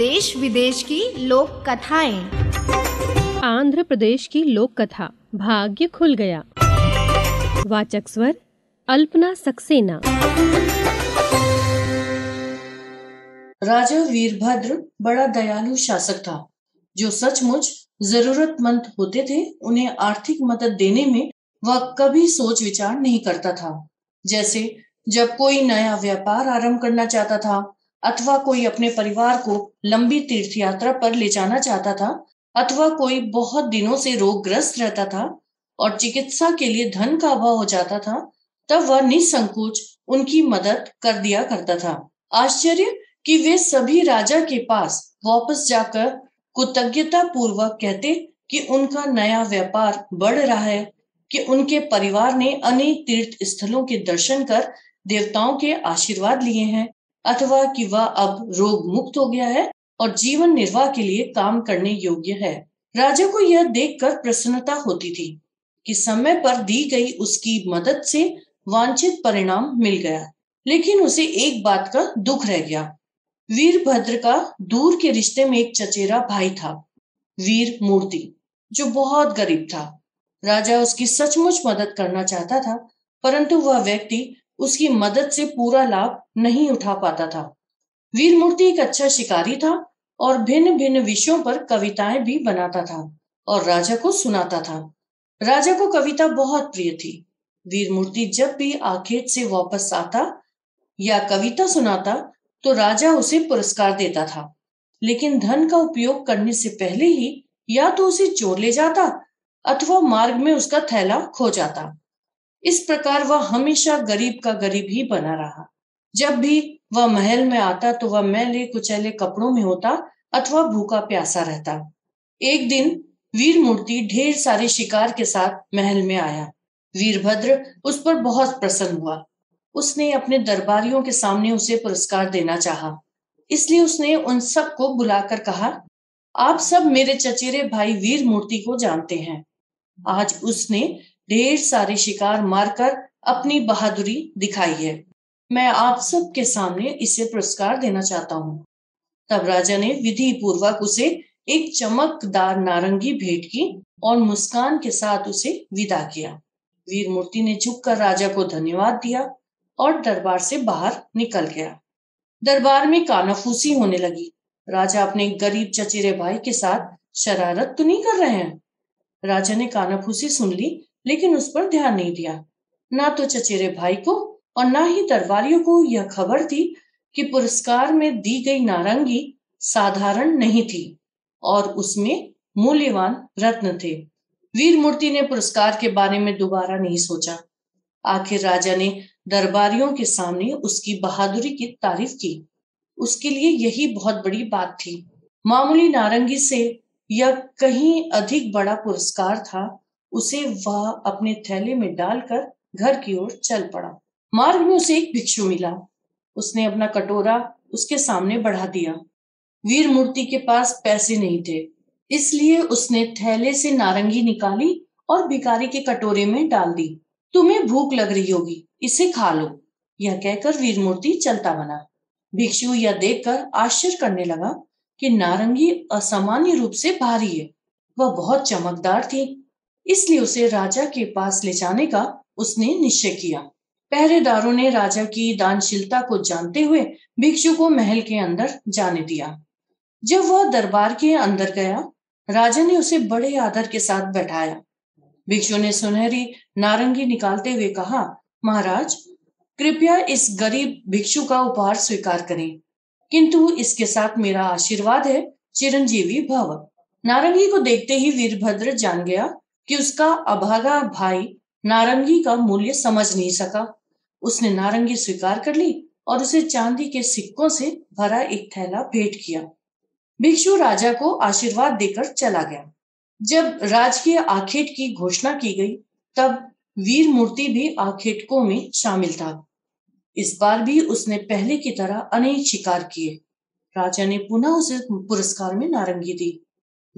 देश विदेश की लोक कथाएँ। आंध्र प्रदेश की लोक कथा भाग्य खुल गया। वाचक स्वर अल्पना सक्सेना। राजा वीरभद्र बड़ा दयालु शासक था जो सचमुच जरूरतमंद होते थे उन्हें आर्थिक मदद देने में वह कभी सोच विचार नहीं करता था। जैसे जब कोई नया व्यापार आरंभ करना चाहता था अथवा कोई अपने परिवार को लंबी तीर्थ यात्रा पर ले जाना चाहता था, अथवा कोई बहुत दिनों से रोगग्रस्त रहता था और चिकित्सा के लिए धन का अभाव हो जाता था, तब वह निसंकोच उनकी मदद कर दिया करता था। आश्चर्य कि वे सभी राजा के पास वापस जाकर कृतज्ञता पूर्वक कहते कि उनका नया व्यापार बढ़ रहा है, कि उनके परिवार ने अनेक तीर्थ स्थलों के दर्शन कर देवताओं के आशीर्वाद लिए हैं। अथवा कि वह अब रोग मुक्त हो गया है और जीवन निर्वाह के लिए काम करने योग्य है। राजा को यह देखकर प्रसन्नता होती थी कि समय पर दी गई उसकी मदद से वांछित परिणाम मिल गया, लेकिन उसे एक बात का दुख रह गया। वीरभद्र का दूर के रिश्ते में एक चचेरा भाई था, वीर मूर्ति, जो बहुत गरीब था। राजा उसकी सचमुच मदद करना चाहता था, परंतु वह व्यक्ति उसकी मदद से पूरा लाभ नहीं उठा पाता था। वीर मूर्ति एक अच्छा शिकारी था और भिन्न भिन्न विषयों पर कविताएँ भी बनाता था और राजा को सुनाता था। राजा को कविता बहुत प्रिय थी। वीर मूर्ति जब भी आखेट से वापस आता या कविता सुनाता तो राजा उसे पुरस्कार देता था। लेकिन धन का उपयोग करने से पहले ही या तो उसे चोर ले जाता अथवा मार्ग में उसका थैला खो जाता। इस प्रकार वह हमेशा गरीब का गरीब ही बना रहा। जब भी वह महल में आता तो वह मैले कुचैले कपड़ों में होता अथवा भूखा प्यासा रहता। एक दिन वीर मूर्ति ढेर सारे शिकार के साथ महल में आया। वीरभद्र उस पर बहुत प्रसन्न हुआ। उसने अपने दरबारियों के सामने उसे पुरस्कार देना चाहा। इसलिए उसने उन सबको बुलाकर कहा, आप सब मेरे चचेरे भाई वीर मूर्ति को जानते हैं। आज उसने ढेर सारे शिकार मारकर अपनी बहादुरी दिखाई है। मैं आप सब के सामने इसे पुरस्कार देना चाहता हूँ। तब राजा ने विधि पूर्वक उसे एक चमकदार नारंगी भेंट की और मुस्कान के साथ उसे विदा किया। वीर मूर्ति ने झुककर राजा को धन्यवाद दिया और दरबार से बाहर निकल गया। दरबार में कानाफूसी होने लगी। राजा अपने गरीब चचेरे भाई के साथ शरारत तो नहीं कर रहे हैं? राजा ने कानाफूसी सुन ली लेकिन उस पर ध्यान नहीं दिया। ना तो चचेरे भाई को और ना ही दरबारियों को यह खबर थी कि पुरस्कार में दी गई नारंगी साधारण नहीं थी और उसमें मूल्यवान रत्न थे। वीर मूर्ति ने पुरस्कार के बारे में दोबारा नहीं सोचा। आखिर राजा ने दरबारियों के सामने उसकी बहादुरी की तारीफ़ की। उसके लिए यही बहुत बड़ी बात थी। मामूली नारंगी से यह कहीं अधिक बड़ा पुरस्कार था उसे वह अपने थैले में डालकर घर की ओर चल पड़ा। मार्ग में उसे एक भिक्षु मिला। उसने अपना कटोरा उसके सामने बढ़ा दिया। वीर मूर्ति के पास पैसे नहीं थे, इसलिए उसने थैले से नारंगी निकाली और भिकारी के कटोरे में डाल दी। तुम्हें भूख लग रही होगी, इसे खा लो, यह कहकर वीर मूर्ति चलता बना। भिक्षु यह देखकर आश्चर्य करने लगा कि नारंगी असामान्य रूप से भारी है। वह बहुत चमकदार थी इसलिए उसे राजा के पास ले जाने का उसने निश्चय किया। पहरेदारों ने राजा की दानशीलता को जानते हुए भिक्षु को महल के अंदर जाने दिया। जब वह दरबार के अंदर गया, राजा ने उसे बड़े आदर के साथ बैठाया। भिक्षु ने सुनहरी नारंगी निकालते हुए कहा, महाराज, कृपया इस गरीब भिक्षु का उपहार स्वीकार करें। किंतु इसके साथ मेरा आशीर्वाद है, चिरंजीवी भव। नारंगी को देखते ही वीरभद्र जान गया कि उसका अभागा भाई नारंगी का मूल्य समझ नहीं सका। उसने नारंगी स्वीकार कर ली और उसे चांदी के सिक्कों से भरा एक थैला भेंट किया। भिक्षु राजा को आशीर्वाद देकर चला गया। जब राजकीय आखेट की घोषणा की गई, तब वीर मूर्ति भी आखेटकों में शामिल था। इस बार भी उसने पहले की तरह अनेक शिकार किए। राजा ने पुनः उसे पुरस्कार में नारंगी दी।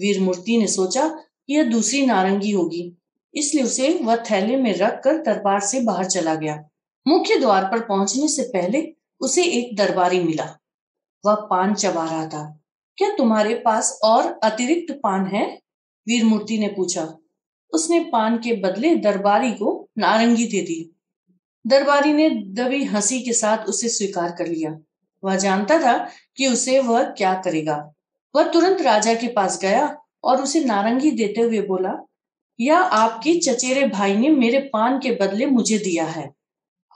वीर मूर्ति ने सोचा यह दूसरी नारंगी होगी। इसलिए उसे वह थैले में रखकर दरबार से बाहर चला गया। मुख्य द्वार पर पहुँचने से पहले उसे एक दरबारी मिला। वह पान चबा रहा था। क्या तुम्हारे पास और अतिरिक्त पान है? वीर मूर्ति ने पूछा। उसने पान के बदले दरबारी को नारंगी दे दी। दरबारी ने दबी हँसी के साथ उसे स्वीकार कर लिया। वह जानता था कि उसे वह क्या करेगा। वह तुरंत राजा के पास गया और उसे नारंगी देते हुए बोला यह आपके चचेरे भाई ने मेरे पान के बदले मुझे दिया है।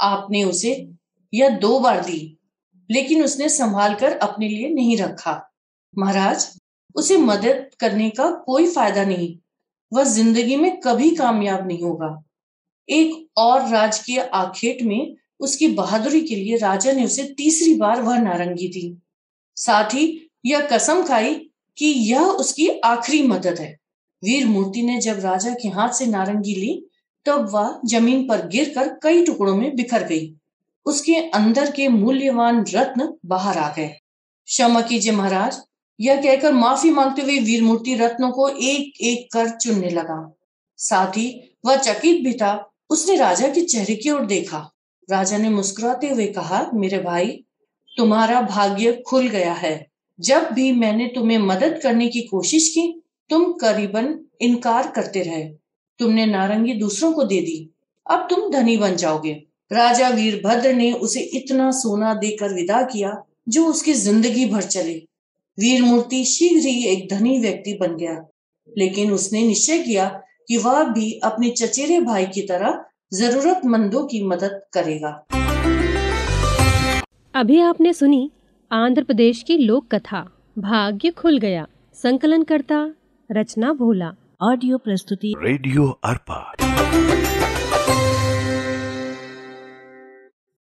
आपने उसे यह दो बार दी, लेकिन उसने संभाल कर अपने लिए नहीं रखा। महाराज, उसे मदद करने का कोई फ़ायदा नहीं। वह ज़िंदगी में कभी कामयाब नहीं होगा। एक और राजकीय आखेट में उसकी बहादुरी के लिए राजा ने उसे तीसरी बार वह नारंगी दी। साथ ही यह कसम खाई कि यह उसकी आखिरी मदद है। वीर मूर्ति ने जब राजा के हाथ से नारंगी ली, तब वह ज़मीन पर गिरकर कई टुकड़ों में बिखर गई। उसके अंदर के मूल्यवान रत्न बाहर आ गए। क्षमा कीजिए महाराज, यह कहकर माफ़ी मांगते हुए वीर मूर्ति रत्नों को एक एक कर चुनने लगा। साथ ही वह चकित भी था। उसने राजा के चेहरे की ओर देखा। राजा ने मुस्कुराते हुए कहा, मेरे भाई, तुम्हारा भाग्य खुल गया है। जब भी मैंने तुम्हें मदद करने की कोशिश की, तुम करीबन इनकार करते रहे। तुमने नारंगी दूसरों को दे दी। अब तुम धनी बन जाओगे। राजा वीरभद्र ने उसे इतना सोना देकर विदा किया, जो उसकी ज़िंदगी भर चले। वीर मूर्ति शीघ्र ही एक धनी व्यक्ति बन गया। लेकिन उसने निश्चय किया कि वह भी अपने चचेरे भाई की तरह जरूरतमंदों की मदद करेगा। अभी आपने सुनी आंध्र प्रदेश की लोक कथा भाग्य खुल गया। संकलन करता रचना भोला। ऑडियो प्रस्तुति। रेडियो अर्पा।